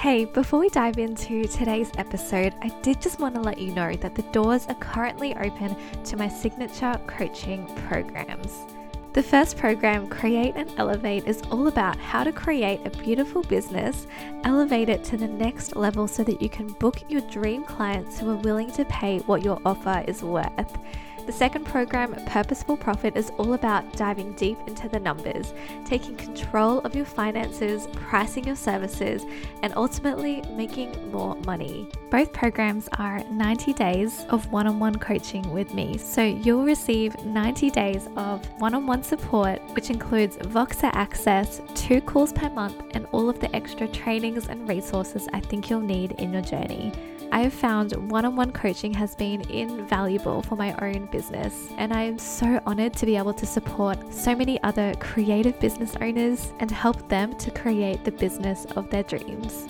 Hey, before we dive into today's episode, I did just want to let you know that the doors are currently open to my signature coaching programs. The first program, Create and Elevate, is all about how to create a beautiful business, elevate it to the next level so that you can book your dream clients who are willing to pay what your offer is worth. The second program, Purposeful Profit, is all about diving deep into the numbers, taking control of your finances, pricing your services, and ultimately making more money. Both programs are 90 days of one on one coaching with me. So you'll receive 90 days of one on one support, which includes Voxer access, two calls per month, and all of the extra trainings and resources I think you'll need in your journey. I have found one on one coaching has been invaluable for my own business, and I am so honored to be able to support so many other creative business owners and help them to create the business of their dreams.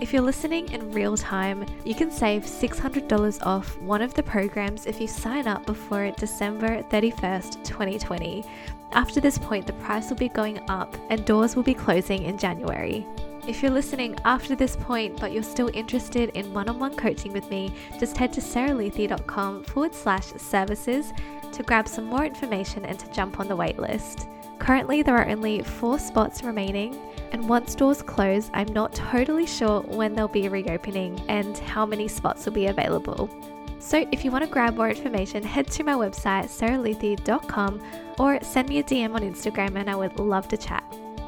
If you're listening in real time, you can save $600 off one of the programs if you sign up before December 31st, 2020. After this point, the price will be going up and doors will be closing in January. If you're listening after this point but you're still interested in one on one coaching with me, just head to sarahluthy.com forward slash services to grab some more information and to jump on the waitlist. Currently, there are only four spots remaining, and once doors close, I'm not totally sure when they'll be reopening and how many spots will be available. So, if you want to grab more information, head to my website, sarahluthy.com, or send me a DM on Instagram, and I would love to chat.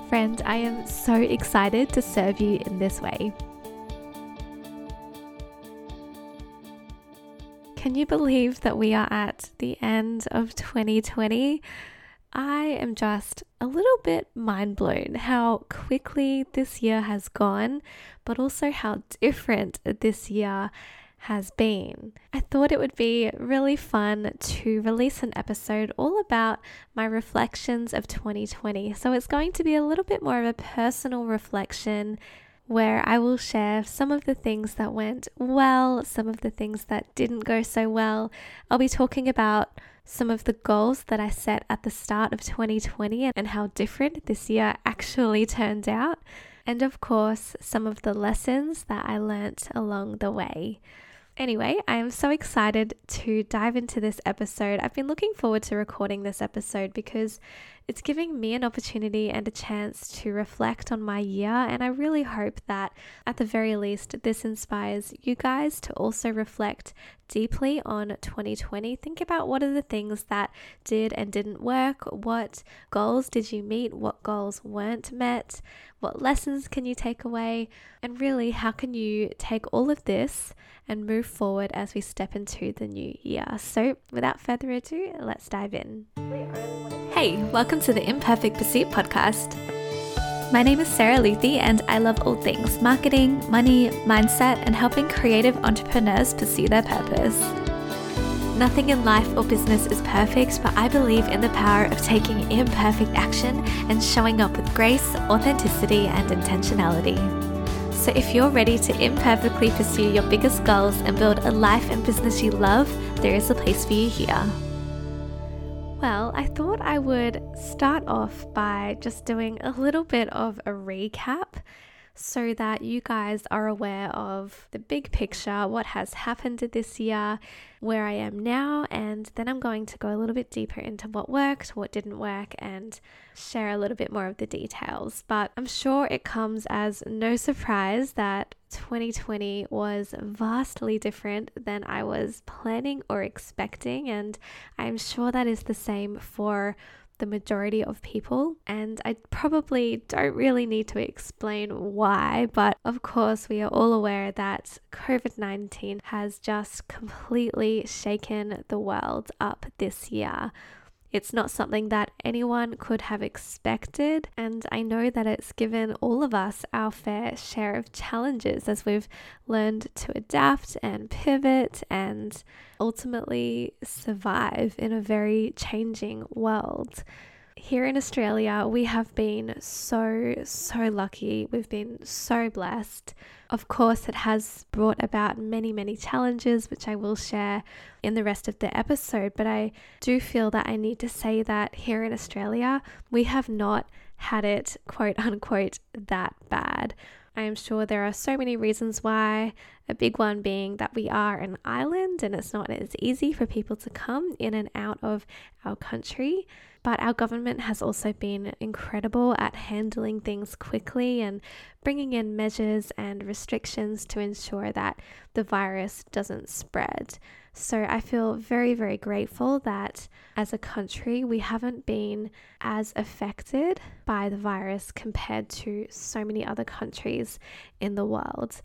Friend, I am so excited to serve you in this way. Can you believe that we are at the end of 2020? I am just a little bit mind blown how quickly this year has gone, but also how different this year has been. I thought it would be really fun to release an episode all about my reflections of 2020. So it's going to be a little bit more of a personal reflection where I will share some of the things that went well, some of the things that didn't go so well. I'll be talking about some of the goals that I set at the start of 2020 and how different this year actually turned out. And of course, some of the lessons that I learnt along the way. Anyway, I am so excited to dive into this episode. I've been looking forward to recording this episode because it's giving me an opportunity and a chance to reflect on my year, and I really hope that at the very least, this inspires you guys to also reflect deeply on 2020. Think about what are the things that did and didn't work, what goals did you meet, what goals weren't met, what lessons can you take away, and really, how can you take all of this and move forward as we step into the new year. So, without further ado, let's dive in. Hey, welcome to the Imperfect Pursuit podcast. My name is Sarah Luthy, and I love all things marketing, money, mindset, and helping creative entrepreneurs pursue their purpose. Nothing in life or business is perfect, but I believe in the power of taking imperfect action and showing up with grace, authenticity, and intentionality. So, if you're ready to imperfectly pursue your biggest goals and build a life and business you love, there is a place for you here. Well, I thought I would start off by just doing a little bit of a recap so that you guys are aware of the big picture, what has happened this year, where I am now, and then I'm going to go a little bit deeper into what worked, what didn't work, and share a little bit more of the details. But I'm sure it comes as no surprise that 2020 was vastly different than I was planning or expecting, and I'm sure that is the same for the majority of people. And I probably don't really need to explain why, but of course, we are all aware that COVID 19 has just completely shaken the world up this year. It's not something that anyone could have expected, and I know that it's given all of us our fair share of challenges as we've learned to adapt and pivot and ultimately survive in a very changing world here in Australia, we have been so, so lucky. We've been so blessed. Of course, it has brought about many, many challenges, which I will share in the rest of the episode. But I do feel that I need to say that here in Australia, we have not had it, quote unquote, that bad. I am sure there are so many reasons why, a big one being that we are an island and it's not as easy for people to come in and out of our country. But our government has also been incredible at handling things quickly and bringing in measures and restrictions to ensure that the virus doesn't spread. So I feel very, very grateful that as a country we haven't been as affected by the virus compared to so many other countries in the world.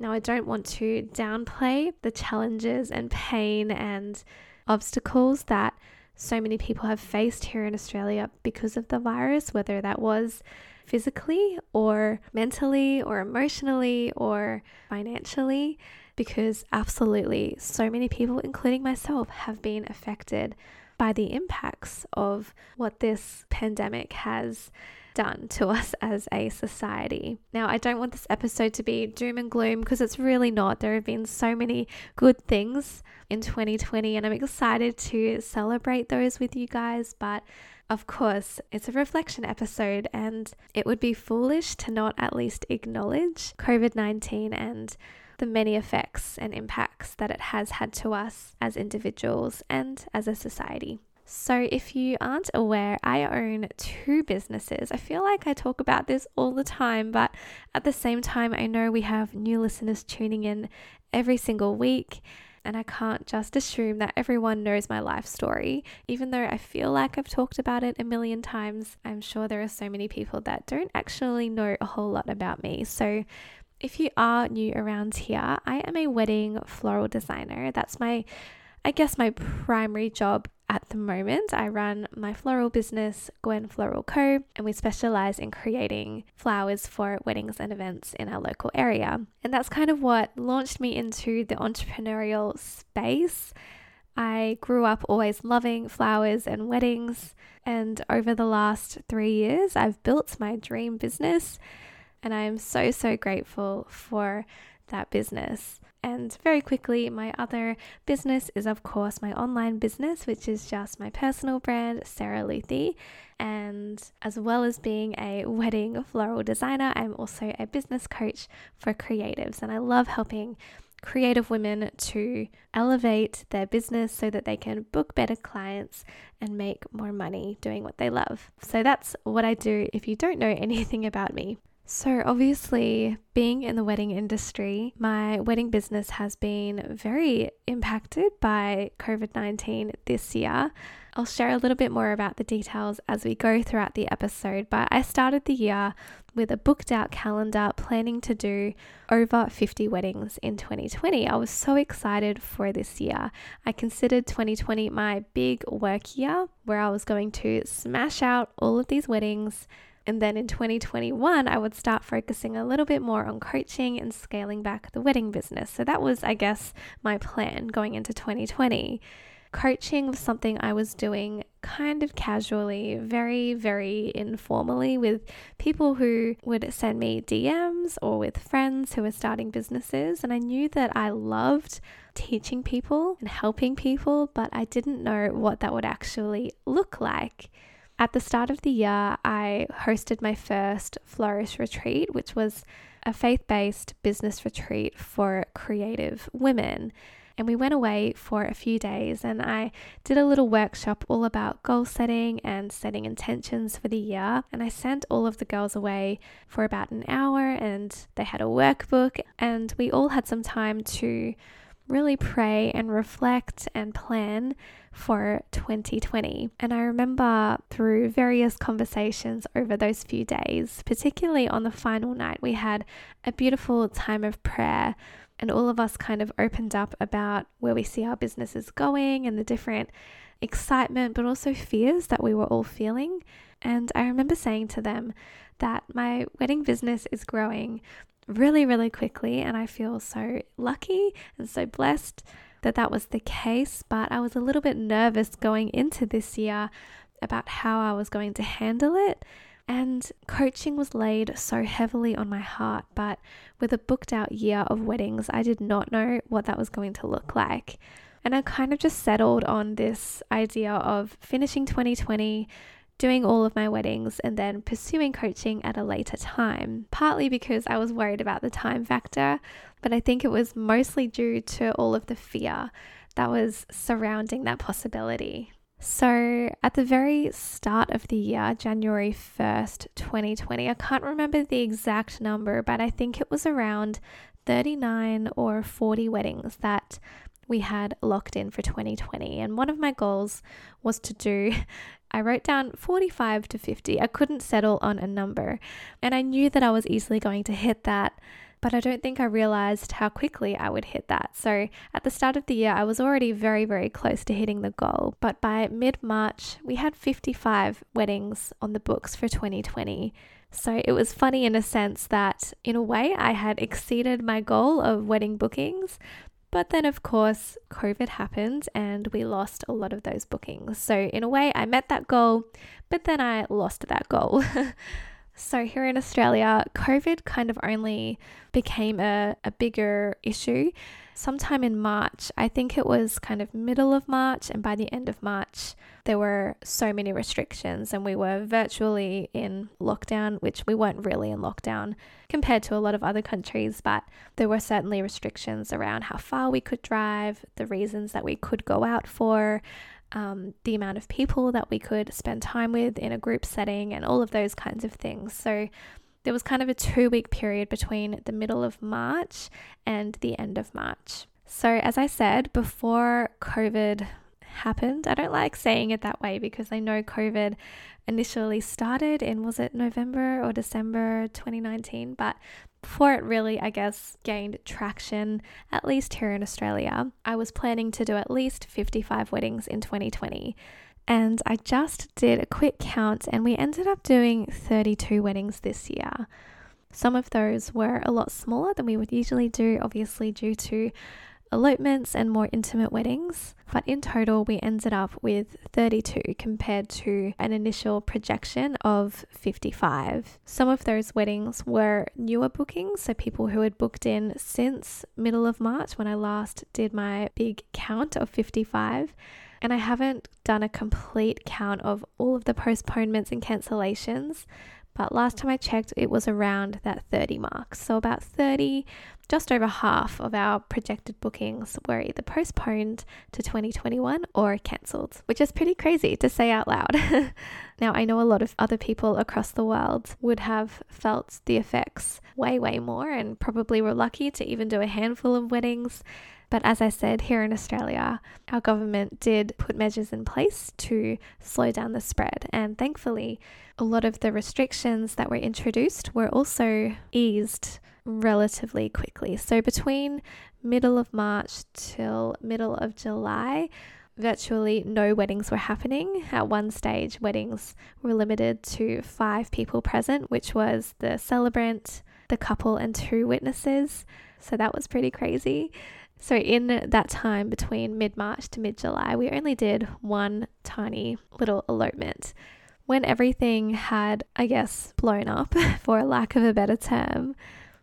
Now, I don't want to downplay the challenges and pain and obstacles that so many people have faced here in Australia because of the virus, whether that was physically or mentally or emotionally or financially, because absolutely so many people, including myself, have been affected by the impacts of what this pandemic has done to us as a society. Now, I don't want this episode to be doom and gloom because it's really not. There have been so many good things in 2020, and I'm excited to celebrate those with you guys. But of course, it's a reflection episode, and it would be foolish to not at least acknowledge COVID 19 and the many effects and impacts that it has had to us as individuals and as a society. So, if you aren't aware, I own two businesses. I feel like I talk about this all the time, but at the same time, I know we have new listeners tuning in every single week. And I can't just assume that everyone knows my life story. Even though I feel like I've talked about it a million times, I'm sure there are so many people that don't actually know a whole lot about me. So, if you are new around here, I am a wedding floral designer. That's my I guess my primary job at the moment. I run my floral business, Gwen Floral Co., and we specialize in creating flowers for weddings and events in our local area. And that's kind of what launched me into the entrepreneurial space. I grew up always loving flowers and weddings, and over the last three years, I've built my dream business, and I am so, so grateful for that business. And very quickly, my other business is, of course, my online business, which is just my personal brand, Sarah Luthy. And as well as being a wedding floral designer, I'm also a business coach for creatives. And I love helping creative women to elevate their business so that they can book better clients and make more money doing what they love. So that's what I do if you don't know anything about me. So, obviously, being in the wedding industry, my wedding business has been very impacted by COVID 19 this year. I'll share a little bit more about the details as we go throughout the episode, but I started the year with a booked out calendar planning to do over 50 weddings in 2020. I was so excited for this year. I considered 2020 my big work year where I was going to smash out all of these weddings and then in 2021, I would start focusing a little bit more on coaching and scaling back the wedding business. So that was, I guess, my plan going into 2020. Coaching was something I was doing kind of casually, very, very informally with people who would send me DMs or with friends who were starting businesses. And I knew that I loved teaching people and helping people, but I didn't know what that would actually look like. At the start of the year, I hosted my first Flourish retreat, which was a faith based business retreat for creative women. And we went away for a few days, and I did a little workshop all about goal setting and setting intentions for the year. And I sent all of the girls away for about an hour, and they had a workbook, and we all had some time to really pray and reflect and plan for 2020. And I remember through various conversations over those few days, particularly on the final night, we had a beautiful time of prayer. And all of us kind of opened up about where we see our businesses going and the different excitement, but also fears that we were all feeling. And I remember saying to them that my wedding business is growing really, really quickly. And I feel so lucky and so blessed that that was the case. But I was a little bit nervous going into this year about how I was going to handle it. And coaching was laid so heavily on my heart, but with a booked out year of weddings, I did not know what that was going to look like. And I kind of just settled on this idea of finishing 2020 doing all of my weddings and then pursuing coaching at a later time, partly because I was worried about the time factor, but I think it was mostly due to all of the fear that was surrounding that possibility. So, at the very start of the year, January 1st, 2020, I can't remember the exact number, but I think it was around 39 or 40 weddings that we had locked in for 2020. And one of my goals was to do, I wrote down 45 to 50. I couldn't settle on a number. And I knew that I was easily going to hit that but I don't think I realized how quickly I would hit that. So at the start of the year, I was already very, very close to hitting the goal. But by mid March, we had 55 weddings on the books for 2020. So it was funny in a sense that, in a way, I had exceeded my goal of wedding bookings. But then, of course, COVID happened and we lost a lot of those bookings. So, in a way, I met that goal, but then I lost that goal. So, here in Australia, COVID kind of only became a, a bigger issue sometime in March. I think it was kind of middle of March, and by the end of March, there were so many restrictions, and we were virtually in lockdown, which we weren't really in lockdown compared to a lot of other countries, but there were certainly restrictions around how far we could drive, the reasons that we could go out for um, the amount of people that we could spend time with in a group setting, and all of those kinds of things. So there was kind of a two week period between the middle of March and the end of March. So, as I said, before COVID happened, I don't like saying it that way because I know COVID initially started in was it November or December 2019, but before it really, I guess, gained traction, at least here in Australia, I was planning to do at least 55 weddings in 2020. And I just did a quick count and we ended up doing 32 weddings this year. Some of those were a lot smaller than we would usually do, obviously, due to elopements and more intimate weddings, but in total we ended up with 32 compared to an initial projection of 55. Some of those weddings were newer bookings, so people who had booked in since middle of March when I last did my big count of 55. And I haven't done a complete count of all of the postponements and cancellations, but last time I checked, it was around that 30 mark. So, about 30, just over half of our projected bookings were either postponed to 2021 or cancelled, which is pretty crazy to say out loud. now, I know a lot of other people across the world would have felt the effects way, way more and probably were lucky to even do a handful of weddings. But as I said, here in Australia, our government did put measures in place to slow down the spread. And thankfully, a lot of the restrictions that were introduced were also eased relatively quickly. So between middle of March till middle of July, virtually no weddings were happening. At one stage, weddings were limited to five people present, which was the celebrant, the couple, and two witnesses. So that was pretty crazy. So, in that time between mid March to mid July, we only did one tiny little elopement. When everything had, I guess, blown up, for lack of a better term,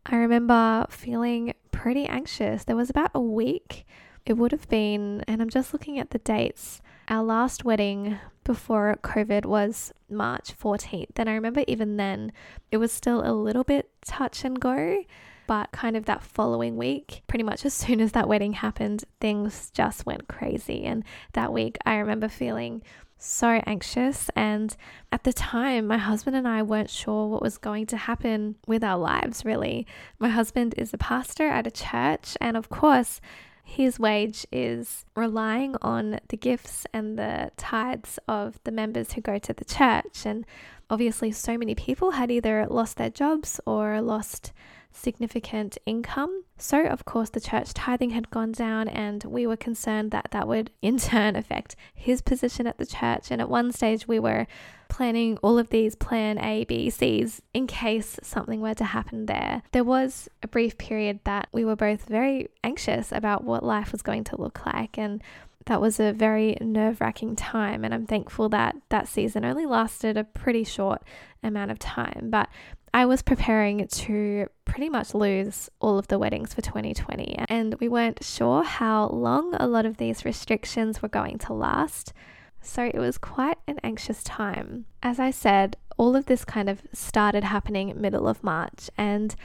I remember feeling pretty anxious. There was about a week, it would have been, and I'm just looking at the dates. Our last wedding before COVID was March 14th. And I remember even then, it was still a little bit touch and go but kind of that following week, pretty much as soon as that wedding happened, things just went crazy. And that week, I remember feeling so anxious. And at the time, my husband and I weren't sure what was going to happen with our lives, really. My husband is a pastor at a church, and of course, his wage is relying on the gifts and the tithes of the members who go to the church. And obviously, so many people had either lost their jobs or lost significant income. So, of course, the church tithing had gone down, and we were concerned that that would in turn affect his position at the church. And at one stage, we were planning all of these plan A, B, C's in case something were to happen there. There was a brief period that we were both very anxious about what life was going to look like, and that was a very nerve wracking time. And I'm thankful that that season only lasted a pretty short amount of time. But I was preparing to pretty much lose all of the weddings for 2020, and we weren't sure how long a lot of these restrictions were going to last. So it was quite an anxious time. As I said, all of this kind of started happening middle of March and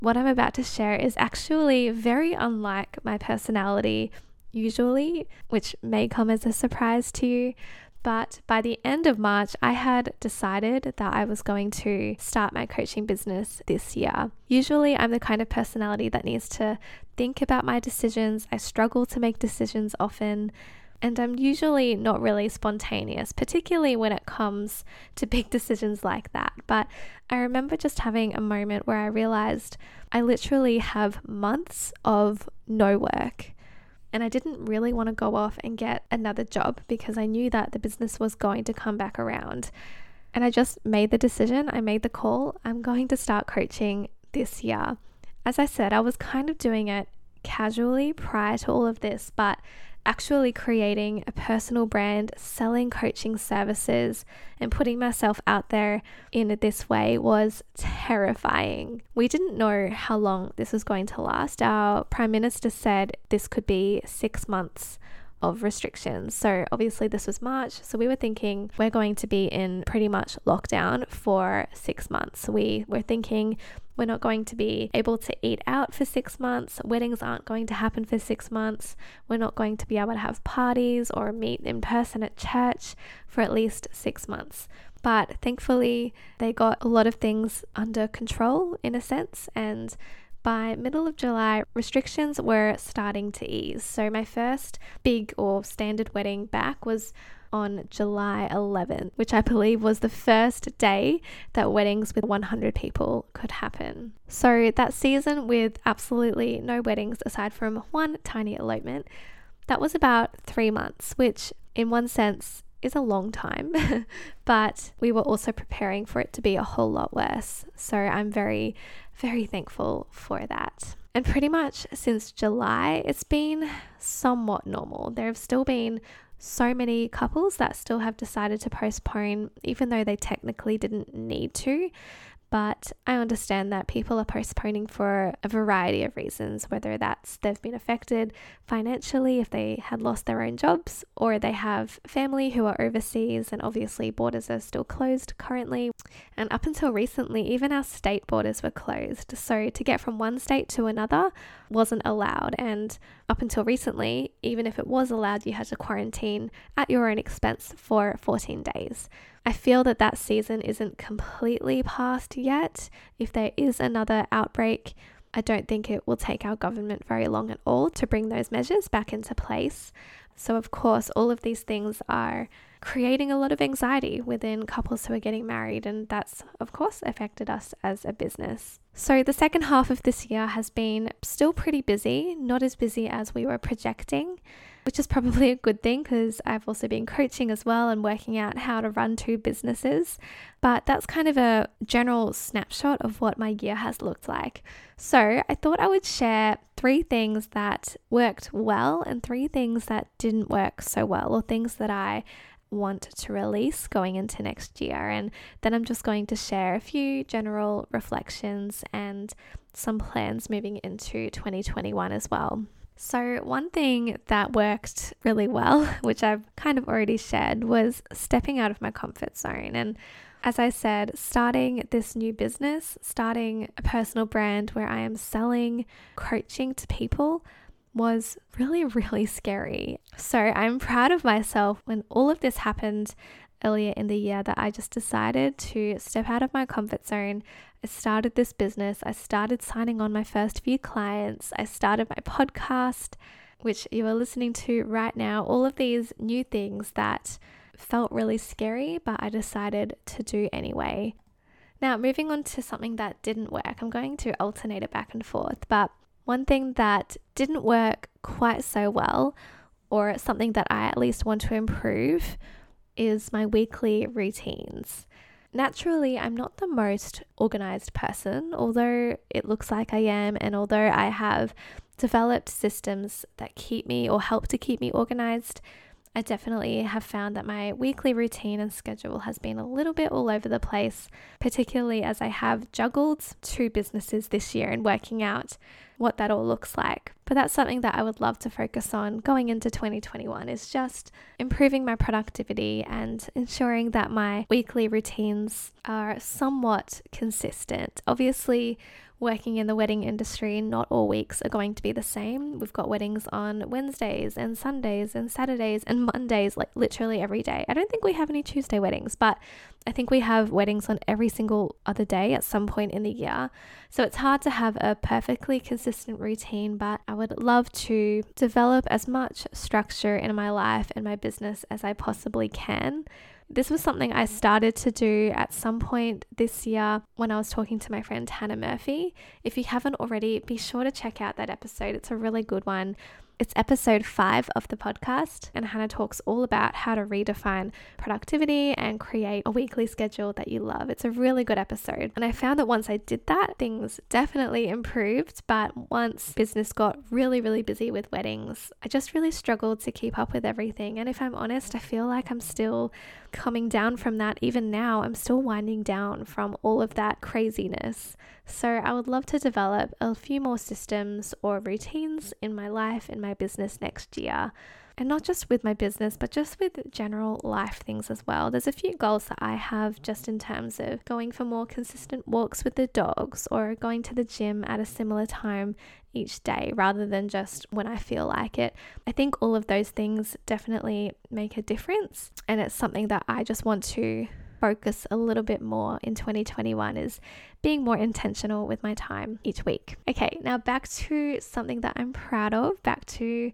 what I'm about to share is actually very unlike my personality usually, which may come as a surprise to you. But by the end of March, I had decided that I was going to start my coaching business this year. Usually, I'm the kind of personality that needs to think about my decisions. I struggle to make decisions often, and I'm usually not really spontaneous, particularly when it comes to big decisions like that. But I remember just having a moment where I realized I literally have months of no work. And I didn't really want to go off and get another job because I knew that the business was going to come back around. And I just made the decision, I made the call, I'm going to start coaching this year. As I said, I was kind of doing it casually prior to all of this, but actually creating a personal brand, selling coaching services, and putting myself out there in this way was terrifying. We didn't know how long this was going to last. Our Prime Minister said this could be six months of restrictions. So, obviously, this was March. So, we were thinking we're going to be in pretty much lockdown for six months. We were thinking we're not going to be able to eat out for six months. Weddings aren't going to happen for six months. We're not going to be able to have parties or meet in person at church for at least six months. But thankfully, they got a lot of things under control in a sense, and by middle of July, restrictions were starting to ease. So my first big or standard wedding back was on July 11th, which I believe was the first day that weddings with 100 people could happen. So that season with absolutely no weddings aside from one tiny elopement, that was about 3 months, which in one sense is a long time, but we were also preparing for it to be a whole lot worse. So I'm very, very thankful for that. And pretty much since July, it's been somewhat normal. There have still been so many couples that still have decided to postpone, even though they technically didn't need to. But I understand that people are postponing for a variety of reasons, whether that's they've been affected financially if they had lost their own jobs, or they have family who are overseas, and obviously borders are still closed currently. And up until recently, even our state borders were closed. So to get from one state to another wasn't allowed. And up until recently, even if it was allowed, you had to quarantine at your own expense for 14 days. I feel that that season isn't completely past yet. If there is another outbreak, I don't think it will take our government very long at all to bring those measures back into place. So, of course, all of these things are creating a lot of anxiety within couples who are getting married, and that's, of course, affected us as a business. So, the second half of this year has been still pretty busy, not as busy as we were projecting which is probably a good thing because I've also been coaching as well and working out how to run two businesses. But that's kind of a general snapshot of what my year has looked like. So I thought I would share three things that worked well and three things that didn't work so well, or things that I want to release going into next year. And then I'm just going to share a few general reflections and some plans moving into 2021 as well. So, one thing that worked really well, which I've kind of already shared, was stepping out of my comfort zone. And as I said, starting this new business, starting a personal brand where I am selling coaching to people was really, really scary. So, I'm proud of myself when all of this happened earlier in the year that I just decided to step out of my comfort zone. I started this business. I started signing on my first few clients. I started my podcast, which you are listening to right now. All of these new things that felt really scary, but I decided to do anyway. Now, moving on to something that didn't work, I'm going to alternate it back and forth. But one thing that didn't work quite so well, or something that I at least want to improve, is my weekly routines. Naturally, I'm not the most organized person, although it looks like I am, and although I have developed systems that keep me or help to keep me organized, I definitely have found that my weekly routine and schedule has been a little bit all over the place, particularly as I have juggled two businesses this year and working out what that all looks like. But that's something that I would love to focus on going into 2021 is just improving my productivity and ensuring that my weekly routines are somewhat consistent. Obviously, working in the wedding industry, not all weeks are going to be the same. We've got weddings on Wednesdays and Sundays and Saturdays and Mondays, like literally every day. I don't think we have any Tuesday weddings, but I think we have weddings on every single other day at some point in the year. So it's hard to have a perfectly consistent routine, but I would love to develop as much structure in my life and my business as I possibly can this was something I started to do at some point this year when I was talking to my friend Hannah Murphy. If you haven't already, be sure to check out that episode. It's a really good one. It's episode five of the podcast, and Hannah talks all about how to redefine productivity and create a weekly schedule that you love. It's a really good episode. And I found that once I did that, things definitely improved. But once business got really, really busy with weddings, I just really struggled to keep up with everything. And if I'm honest, I feel like I'm still coming down from that even now. I'm still winding down from all of that craziness. So I would love to develop a few more systems or routines in my life, in my business next year and not just with my business, but just with general life things as well. There's a few goals that I have just in terms of going for more consistent walks with the dogs or going to the gym at a similar time each day rather than just when I feel like it. I think all of those things definitely make a difference, and it's something that I just want to focus a little bit more in 2021 is being more intentional with my time each week. Okay, now back to something that I'm proud of, back to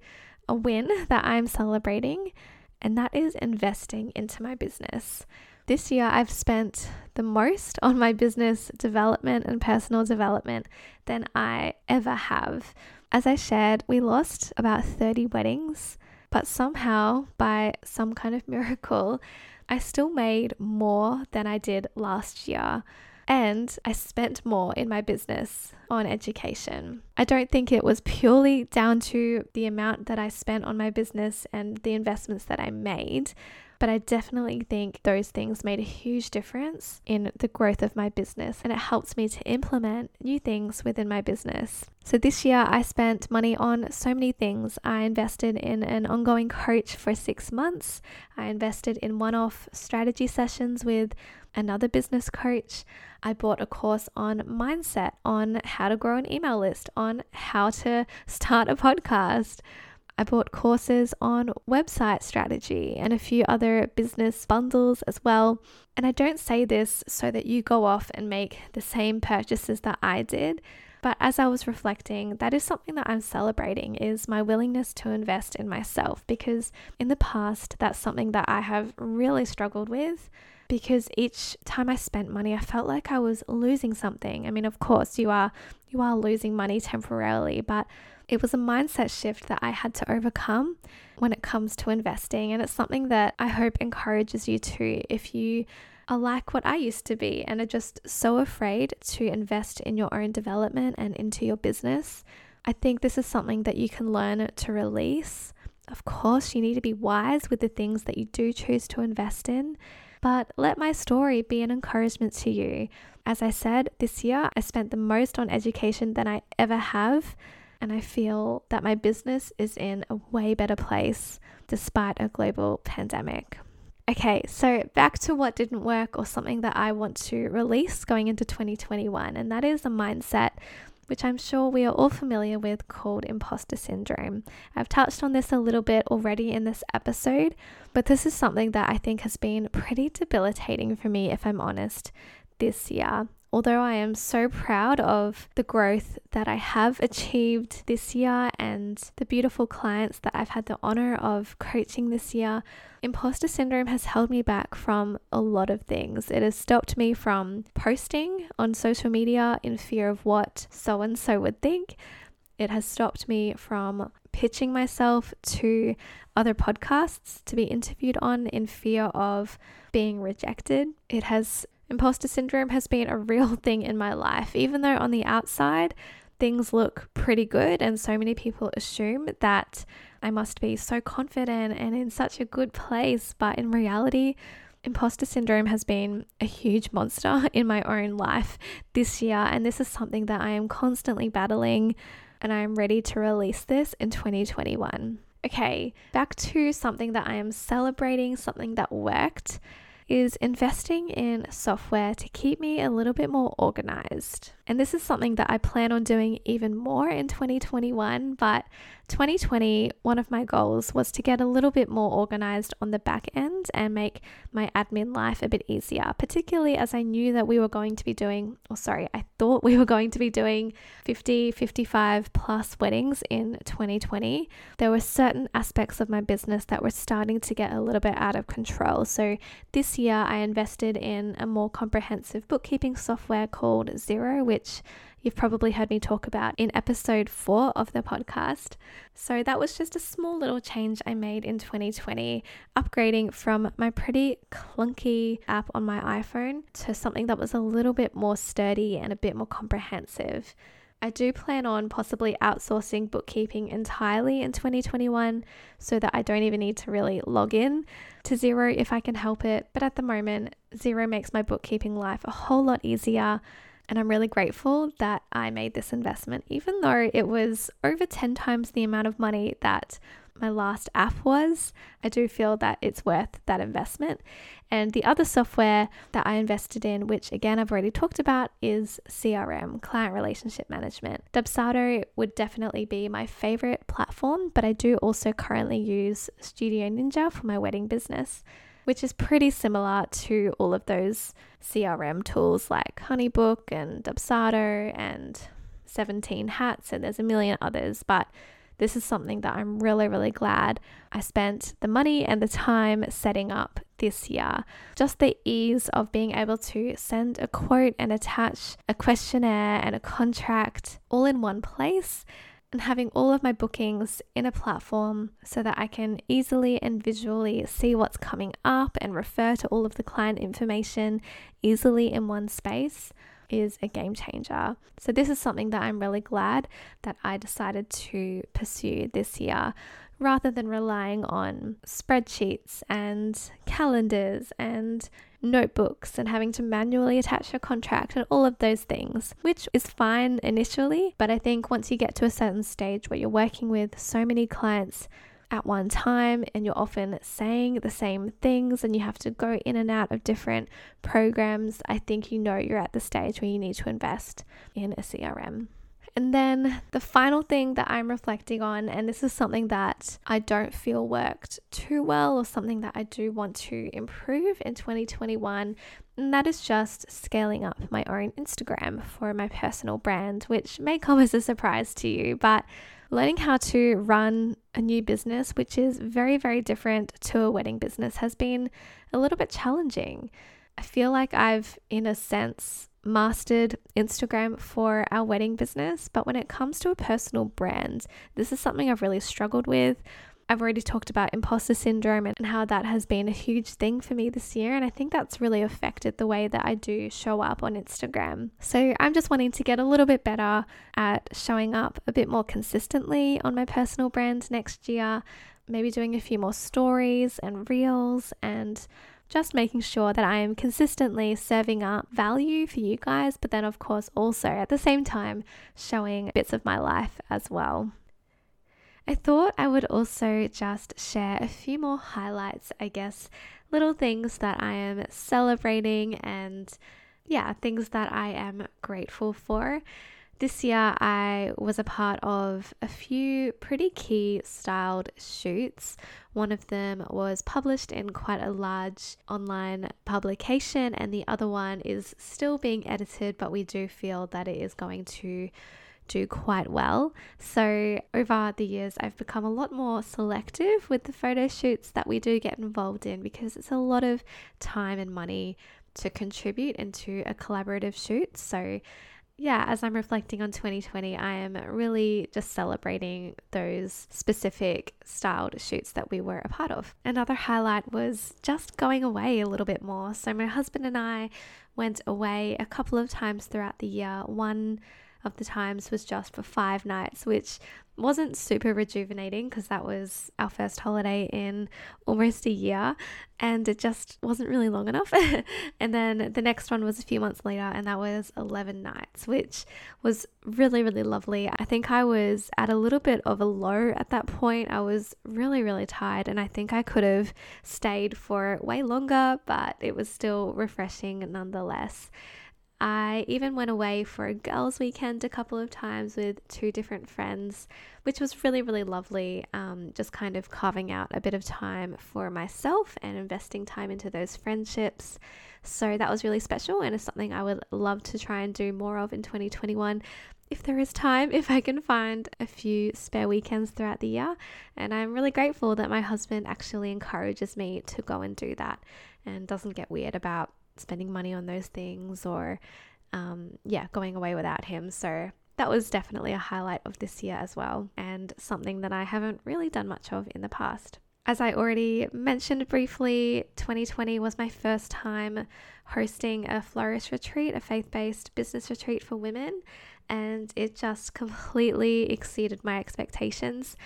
a win that I'm celebrating, and that is investing into my business. This year, I've spent the most on my business development and personal development than I ever have. As I shared, we lost about 30 weddings, but somehow, by some kind of miracle, I still made more than I did last year and I spent more in my business on education. I don't think it was purely down to the amount that I spent on my business and the investments that I made, but I definitely think those things made a huge difference in the growth of my business and it helped me to implement new things within my business. So this year I spent money on so many things. I invested in an ongoing coach for six months, I invested in one off strategy sessions with another business coach. I bought a course on mindset, on how to grow an email list, on how to start a podcast. I bought courses on website strategy and a few other business bundles as well. And I don't say this so that you go off and make the same purchases that I did. But as I was reflecting, that is something that I'm celebrating is my willingness to invest in myself because in the past that's something that I have really struggled with because each time I spent money, I felt like I was losing something. I mean, of course, you are you are losing money temporarily, but it was a mindset shift that I had to overcome when it comes to investing, and it's something that I hope encourages you to if you are like what I used to be and are just so afraid to invest in your own development and into your business. I think this is something that you can learn to release. Of course, you need to be wise with the things that you do choose to invest in, but let my story be an encouragement to you. As I said, this year I spent the most on education than I ever have, and I feel that my business is in a way better place despite a global pandemic. Okay, so back to what didn't work or something that I want to release going into 2021, and that is a mindset which I'm sure we are all familiar with, called imposter syndrome. I've touched on this a little bit already in this episode, but this is something that I think has been pretty debilitating for me, if I'm honest, this year. Although I am so proud of the growth that I have achieved this year and the beautiful clients that I've had the honor of coaching this year, imposter syndrome has held me back from a lot of things. It has stopped me from posting on social media in fear of what so and so would think. It has stopped me from pitching myself to other podcasts to be interviewed on in fear of being rejected. It has Imposter syndrome has been a real thing in my life, even though on the outside, things look pretty good, and so many people assume that I must be so confident and in such a good place. But in reality, imposter syndrome has been a huge monster in my own life this year, and this is something that I am constantly battling, and I am ready to release this in 2021. Okay, back to something that I am celebrating, something that worked is investing in software to keep me a little bit more organized. And this is something that I plan on doing even more in 2021, but 2020, one of my goals was to get a little bit more organized on the back end and make my admin life a bit easier, particularly as I knew that we were going to be doing, or sorry, I thought we were going to be doing 50, 55 plus weddings in 2020. There were certain aspects of my business that were starting to get a little bit out of control. So this year, I invested in a more comprehensive bookkeeping software called Xero, which you've probably heard me talk about in episode four of the podcast. So that was just a small little change I made in 2020, upgrading from my pretty clunky app on my iPhone to something that was a little bit more sturdy and a bit more comprehensive. I do plan on possibly outsourcing bookkeeping entirely in 2021 so that I don't even need to really log in to Xero if I can help it. But at the moment, Xero makes my bookkeeping life a whole lot easier. And I'm really grateful that I made this investment, even though it was over 10 times the amount of money that my last app was. I do feel that it's worth that investment. And the other software that I invested in, which again I've already talked about, is CRM, Client Relationship Management. Dubsado would definitely be my favorite platform, but I do also currently use Studio Ninja for my wedding business which is pretty similar to all of those CRM tools like Honeybook and Dubsado and 17 Hats, and there's a million others. But this is something that I'm really, really glad I spent the money and the time setting up this year. Just the ease of being able to send a quote and attach a questionnaire and a contract all in one place and having all of my bookings in a platform so that I can easily and visually see what's coming up and refer to all of the client information easily in one space is a game changer. So, this is something that I'm really glad that I decided to pursue this year rather than relying on spreadsheets and calendars and notebooks and having to manually attach a contract and all of those things, which is fine initially. But I think once you get to a certain stage where you're working with so many clients at one time and you're often saying the same things and you have to go in and out of different programs, I think you know you're at the stage where you need to invest in a CRM. And then the final thing that I'm reflecting on, and this is something that I don't feel worked too well, or something that I do want to improve in 2021, and that is just scaling up my own Instagram for my personal brand, which may come as a surprise to you, but learning how to run a new business, which is very, very different to a wedding business, has been a little bit challenging. I feel like I've, in a sense, mastered Instagram for our wedding business, but when it comes to a personal brand, this is something I've really struggled with. I've already talked about imposter syndrome and how that has been a huge thing for me this year. And I think that's really affected the way that I do show up on Instagram. So I'm just wanting to get a little bit better at showing up a bit more consistently on my personal brand next year. Maybe doing a few more stories and reels and just making sure that I am consistently serving up value for you guys, but then, of course, also at the same time showing bits of my life as well. I thought I would also just share a few more highlights, I guess, little things that I am celebrating and yeah, things that I am grateful for. This year, I was a part of a few pretty key styled shoots. One of them was published in quite a large online publication, and the other one is still being edited, but we do feel that it is going to do quite well. So, over the years, I've become a lot more selective with the photo shoots that we do get involved in because it's a lot of time and money to contribute into a collaborative shoot. So, yeah, as I'm reflecting on 2020, I am really just celebrating those specific styled shoots that we were a part of. Another highlight was just going away a little bit more. So, my husband and I went away a couple of times throughout the year. One of the times was just for five nights, which wasn't super rejuvenating because that was our first holiday in almost a year and it just wasn't really long enough. and then the next one was a few months later and that was 11 nights, which was really, really lovely. I think I was at a little bit of a low at that point. I was really, really tired and I think I could have stayed for way longer, but it was still refreshing nonetheless. I even went away for a girls' weekend a couple of times with two different friends, which was really, really lovely. Um, just kind of carving out a bit of time for myself and investing time into those friendships. So that was really special and it's something I would love to try and do more of in 2021 if there is time, if I can find a few spare weekends throughout the year. And I'm really grateful that my husband actually encourages me to go and do that and doesn't get weird about spending money on those things or, um, yeah, going away without him. So that was definitely a highlight of this year as well, and something that I haven't really done much of in the past. As I already mentioned briefly, 2020 was my first time hosting a Flourish retreat, a faith based business retreat for women, and it just completely exceeded my expectations.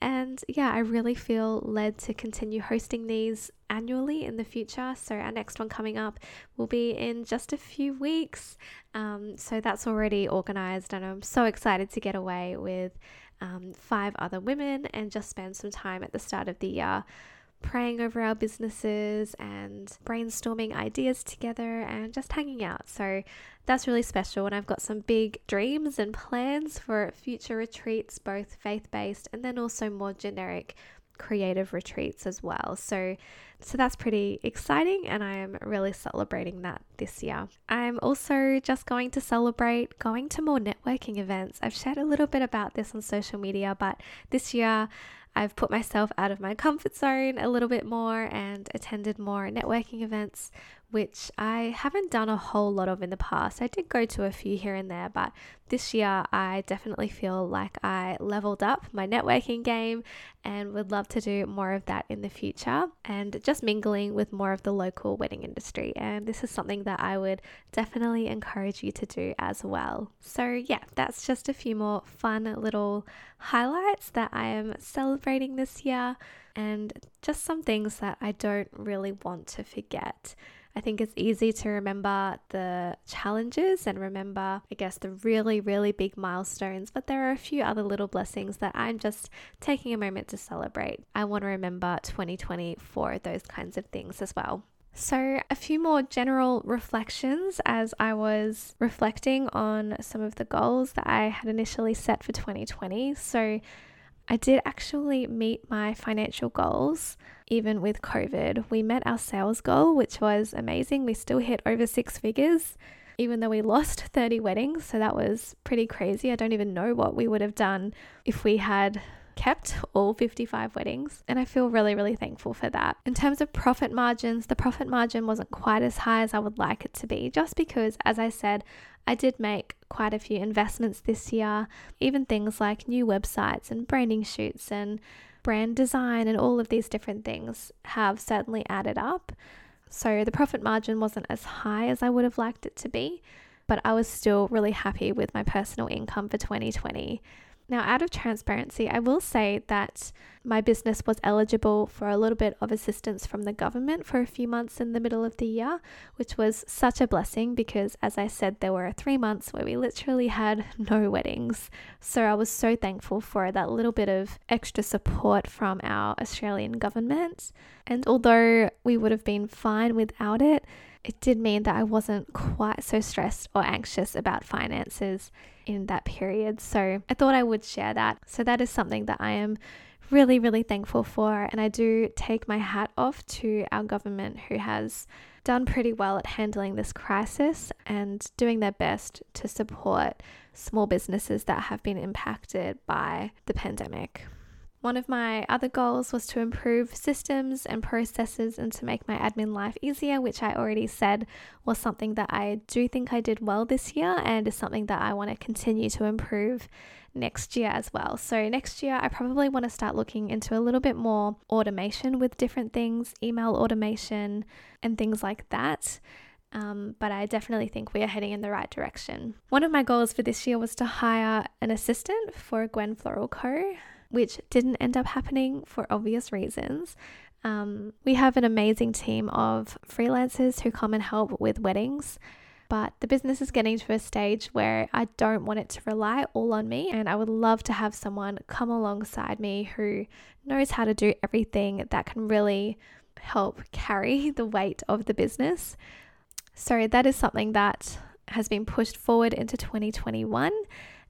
And yeah, I really feel led to continue hosting these annually in the future. So, our next one coming up will be in just a few weeks. Um, so, that's already organized, and I'm so excited to get away with um, five other women and just spend some time at the start of the year praying over our businesses and brainstorming ideas together and just hanging out. So that's really special. And I've got some big dreams and plans for future retreats, both faith based and then also more generic creative retreats as well. So so that's pretty exciting and I am really celebrating that this year. I'm also just going to celebrate going to more networking events. I've shared a little bit about this on social media, but this year I've put myself out of my comfort zone a little bit more and attended more networking events, which I haven't done a whole lot of in the past. I did go to a few here and there, but this year I definitely feel like I leveled up my networking game and would love to do more of that in the future and just mingling with more of the local wedding industry. And this is something that I would definitely encourage you to do as well. So, yeah, that's just a few more fun little highlights that I am celebrating this year and just some things that I don't really want to forget. I think it's easy to remember the challenges and remember, I guess, the really, really big milestones, but there are a few other little blessings that I'm just taking a moment to celebrate. I want to remember 2020 for those kinds of things as well. So, a few more general reflections as I was reflecting on some of the goals that I had initially set for 2020. So, I did actually meet my financial goals even with COVID. We met our sales goal, which was amazing. We still hit over six figures, even though we lost 30 weddings. So that was pretty crazy. I don't even know what we would have done if we had kept all 55 weddings, and I feel really, really thankful for that. In terms of profit margins, the profit margin wasn't quite as high as I would like it to be, just because, as I said, I did make quite a few investments this year, even things like new websites and branding shoots and brand design and all of these different things have certainly added up. So the profit margin wasn't as high as I would have liked it to be, but I was still really happy with my personal income for 2020. Now, out of transparency, I will say that my business was eligible for a little bit of assistance from the government for a few months in the middle of the year, which was such a blessing because, as I said, there were three months where we literally had no weddings. So I was so thankful for that little bit of extra support from our Australian government. And although we would have been fine without it, it did mean that I wasn't quite so stressed or anxious about finances in that period. So I thought I would share that. So that is something that I am really, really thankful for. And I do take my hat off to our government who has done pretty well at handling this crisis and doing their best to support small businesses that have been impacted by the pandemic. One of my other goals was to improve systems and processes and to make my admin life easier, which I already said was something that I do think I did well this year and is something that I want to continue to improve next year as well. So, next year, I probably want to start looking into a little bit more automation with different things, email automation, and things like that. Um, but I definitely think we are heading in the right direction. One of my goals for this year was to hire an assistant for Gwen Floral Co., which didn't end up happening for obvious reasons. Um, we have an amazing team of freelancers who come and help with weddings, but the business is getting to a stage where I don't want it to rely all on me, and I would love to have someone come alongside me who knows how to do everything that can really help carry the weight of the business. So, that is something that has been pushed forward into 2021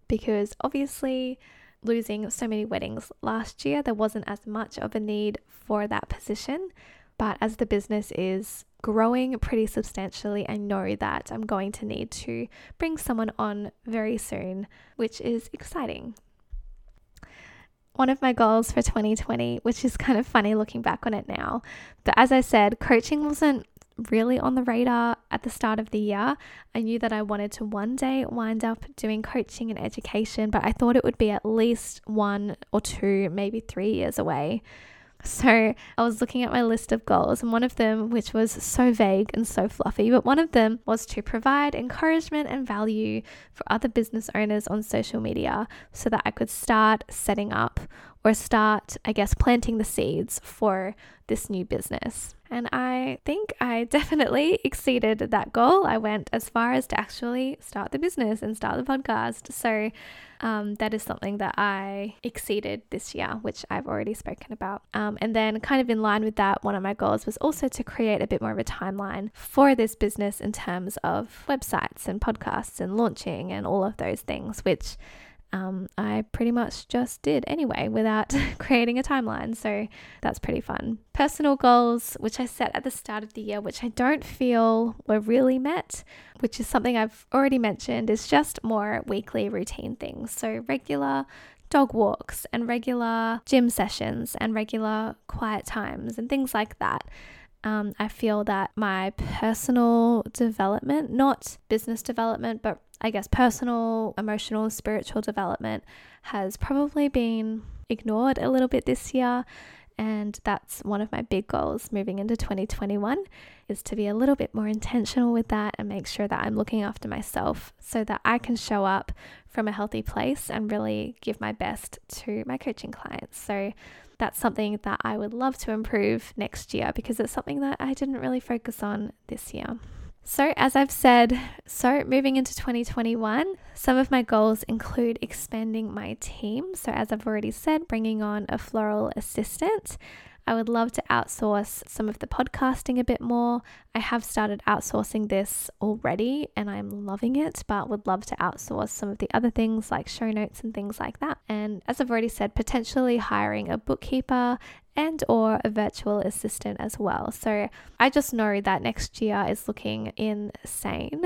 because obviously losing so many weddings last year, there wasn't as much of a need for that position. But as the business is growing pretty substantially, I know that I'm going to need to bring someone on very soon, which is exciting. One of my goals for 2020, which is kind of funny looking back on it now, but as I said, coaching wasn't really on the radar at the start of the year. I knew that I wanted to one day wind up doing coaching and education, but I thought it would be at least one or two, maybe three years away. So I was looking at my list of goals, and one of them, which was so vague and so fluffy, but one of them was to provide encouragement and value for other business owners on social media so that I could start setting up or start, I guess, planting the seeds for this new business. And I think I definitely exceeded that goal. I went as far as to actually start the business and start the podcast. So um, that is something that I exceeded this year, which I've already spoken about. Um, and then, kind of in line with that, one of my goals was also to create a bit more of a timeline for this business in terms of websites and podcasts and launching and all of those things, which um, I pretty much just did anyway without creating a timeline. So that's pretty fun. Personal goals, which I set at the start of the year, which I don't feel were really met, which is something I've already mentioned, is just more weekly routine things. So regular dog walks and regular gym sessions and regular quiet times and things like that. Um, I feel that my personal development, not business development, but I guess personal, emotional, spiritual development has probably been ignored a little bit this year. And that's one of my big goals moving into 2021 is to be a little bit more intentional with that and make sure that I'm looking after myself so that I can show up from a healthy place and really give my best to my coaching clients. So that's something that I would love to improve next year because it's something that I didn't really focus on this year. So, as I've said, so moving into 2021, some of my goals include expanding my team. So, as I've already said, bringing on a floral assistant. I would love to outsource some of the podcasting a bit more. I have started outsourcing this already and I'm loving it, but would love to outsource some of the other things like show notes and things like that. And as I've already said, potentially hiring a bookkeeper and or a virtual assistant as well. So I just know that next year is looking insane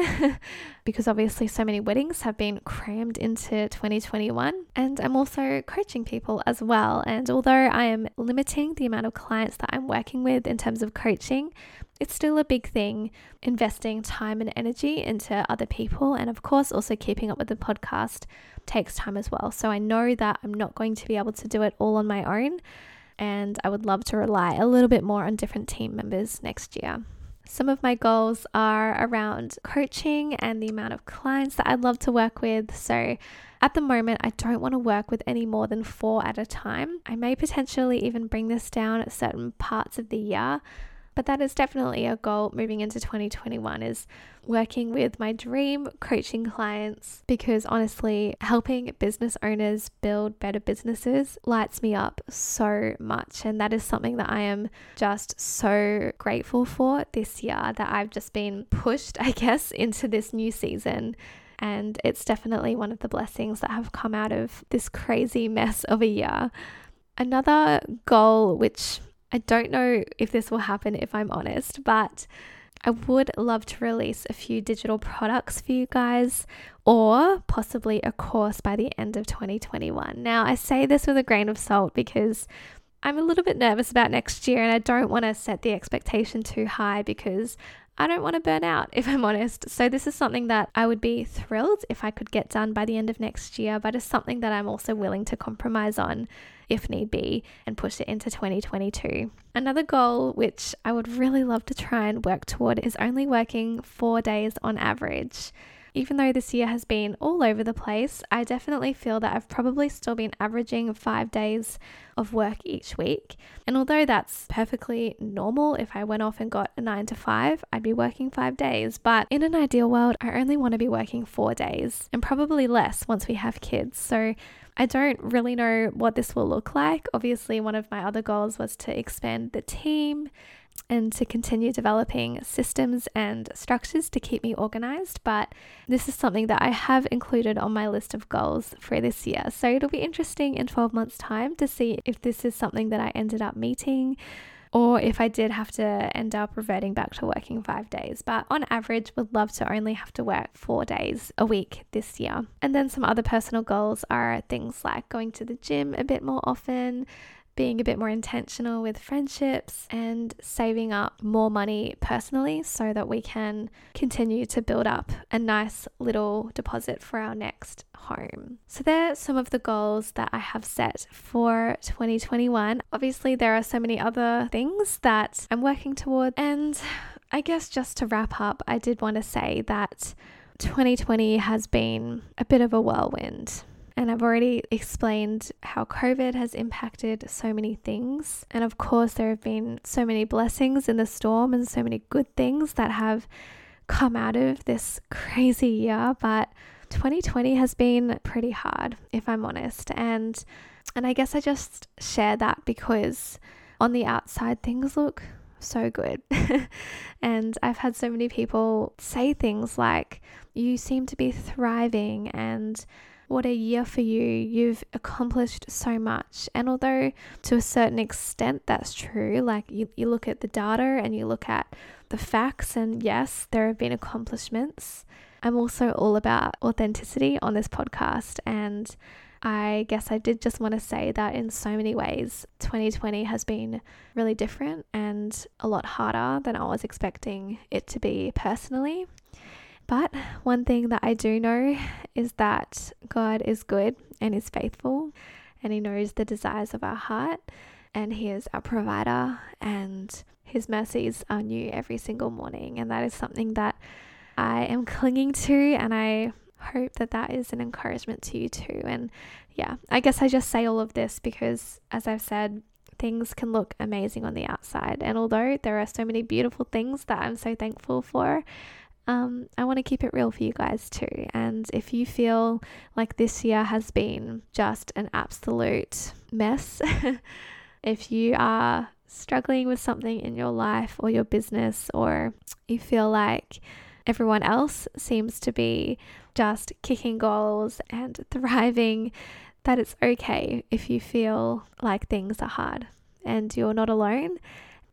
because obviously so many weddings have been crammed into 2021 and I'm also coaching people as well. And although I am limiting the amount of clients that I'm working with in terms of coaching, it's still a big thing investing time and energy into other people and of course also keeping up with the podcast takes time as well. So I know that I'm not going to be able to do it all on my own and I would love to rely a little bit more on different team members next year. Some of my goals are around coaching and the amount of clients that I'd love to work with. So, at the moment, I don't want to work with any more than four at a time. I may potentially even bring this down at certain parts of the year but that is definitely a goal moving into 2021 is working with my dream coaching clients because honestly, helping business owners build better businesses lights me up so much. And that is something that I am just so grateful for this year that I've just been pushed, I guess, into this new season. And it's definitely one of the blessings that have come out of this crazy mess of a year. Another goal, which I don't know if this will happen if I'm honest, but I would love to release a few digital products for you guys or possibly a course by the end of 2021. Now, I say this with a grain of salt because I'm a little bit nervous about next year and I don't want to set the expectation too high because I don't want to burn out, if I'm honest. So, this is something that I would be thrilled if I could get done by the end of next year, but it's something that I'm also willing to compromise on if need be and push it into 2022. Another goal, which I would really love to try and work toward, is only working four days on average. Even though this year has been all over the place, I definitely feel that I've probably still been averaging five days of work each week. And although that's perfectly normal, if I went off and got a nine to five, I'd be working five days. But in an ideal world, I only want to be working four days and probably less once we have kids. So I don't really know what this will look like. Obviously, one of my other goals was to expand the team and to continue developing systems and structures to keep me organized. But this is something that I have included on my list of goals for this year. So it'll be interesting in 12 months' time to see if this is something that I ended up meeting or if I did have to end up reverting back to working five days. But on average, would love to only have to work four days a week this year. And then some other personal goals are things like going to the gym a bit more often, being a bit more intentional with friendships and saving up more money personally so that we can continue to build up a nice little deposit for our next home. So, there are some of the goals that I have set for 2021. Obviously, there are so many other things that I'm working toward, and I guess just to wrap up, I did want to say that 2020 has been a bit of a whirlwind. And I've already explained how COVID has impacted so many things. And of course, there have been so many blessings in the storm and so many good things that have come out of this crazy year. But 2020 has been pretty hard, if I'm honest. And and I guess I just share that because on the outside things look so good. and I've had so many people say things like, you seem to be thriving and what a year for you. You've accomplished so much. And although to a certain extent that's true, like you, you look at the data and you look at the facts, and yes, there have been accomplishments. I'm also all about authenticity on this podcast. And I guess I did just want to say that in so many ways, 2020 has been really different and a lot harder than I was expecting it to be personally. But one thing that I do know is that God is good and is faithful, and He knows the desires of our heart, and He is our provider, and His mercies are new every single morning. And that is something that I am clinging to, and I hope that that is an encouragement to you too. And yeah, I guess I just say all of this because, as I've said, things can look amazing on the outside. And although there are so many beautiful things that I'm so thankful for, um, I want to keep it real for you guys too. And if you feel like this year has been just an absolute mess, if you are struggling with something in your life or your business, or you feel like everyone else seems to be just kicking goals and thriving, that it's okay if you feel like things are hard and you're not alone.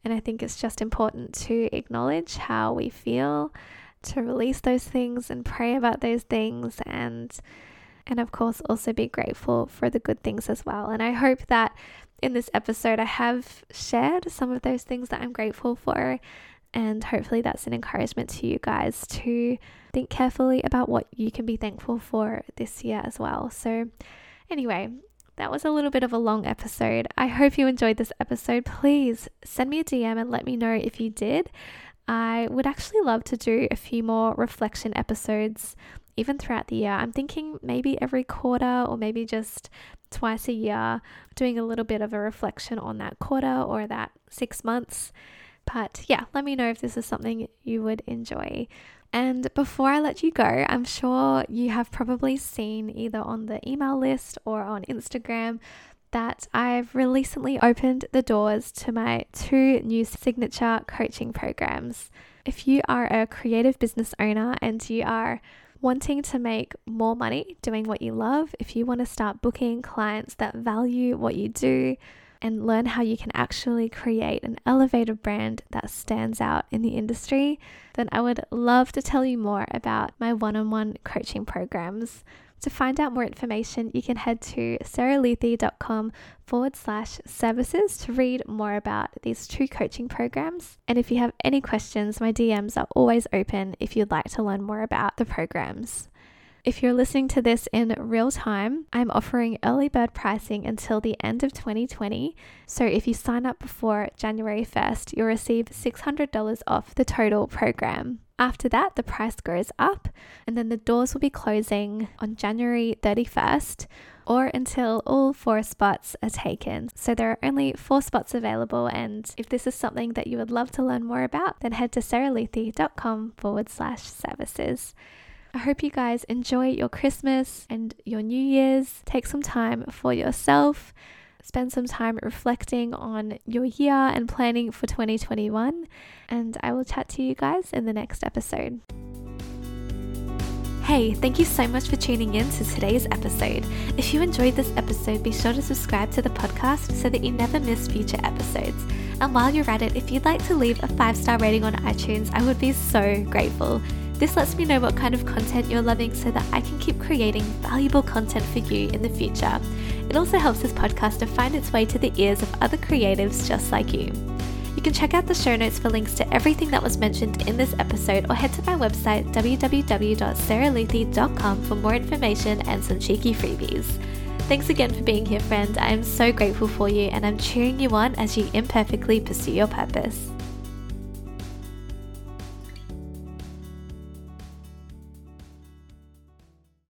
And I think it's just important to acknowledge how we feel to release those things and pray about those things and and of course also be grateful for the good things as well. And I hope that in this episode I have shared some of those things that I'm grateful for and hopefully that's an encouragement to you guys to think carefully about what you can be thankful for this year as well. So anyway, that was a little bit of a long episode. I hope you enjoyed this episode. Please send me a DM and let me know if you did. I would actually love to do a few more reflection episodes even throughout the year. I'm thinking maybe every quarter or maybe just twice a year, doing a little bit of a reflection on that quarter or that six months. But yeah, let me know if this is something you would enjoy. And before I let you go, I'm sure you have probably seen either on the email list or on Instagram that I've recently opened the doors to my two new signature coaching programs. If you are a creative business owner and you are wanting to make more money doing what you love, if you want to start booking clients that value what you do, and learn how you can actually create an elevated brand that stands out in the industry, then I would love to tell you more about my one on one coaching programs To find out more information, you can head to sarahluthy.com forward slash services to read more about these two coaching programs. And if you have any questions, my DMs are always open if you'd like to learn more about the programs. If you're listening to this in real time, I'm offering early bird pricing until the end of 2020. So if you sign up before January 1st, you'll receive $600 off the total program. After that, the price goes up, and then the doors will be closing on January 31st or until all four spots are taken. So there are only four spots available, and if this is something that you would love to learn more about, then head to sarahluthy.com forward slash services. I hope you guys enjoy your Christmas and your New Year's. Take some time for yourself. Spend some time reflecting on your year and planning for 2021. And I will chat to you guys in the next episode. Hey, thank you so much for tuning in to today's episode. If you enjoyed this episode, be sure to subscribe to the podcast so that you never miss future episodes. And while you're at it, if you'd like to leave a five star rating on iTunes, I would be so grateful. This lets me know what kind of content you're loving so that I can keep creating valuable content for you in the future. It also helps this podcast to find its way to the ears of other creatives just like you. You can check out the show notes for links to everything that was mentioned in this episode or head to my website www.sarahluthy.com for more information and some cheeky freebies. Thanks again for being here, friend. I am so grateful for you and I'm cheering you on as you imperfectly pursue your purpose.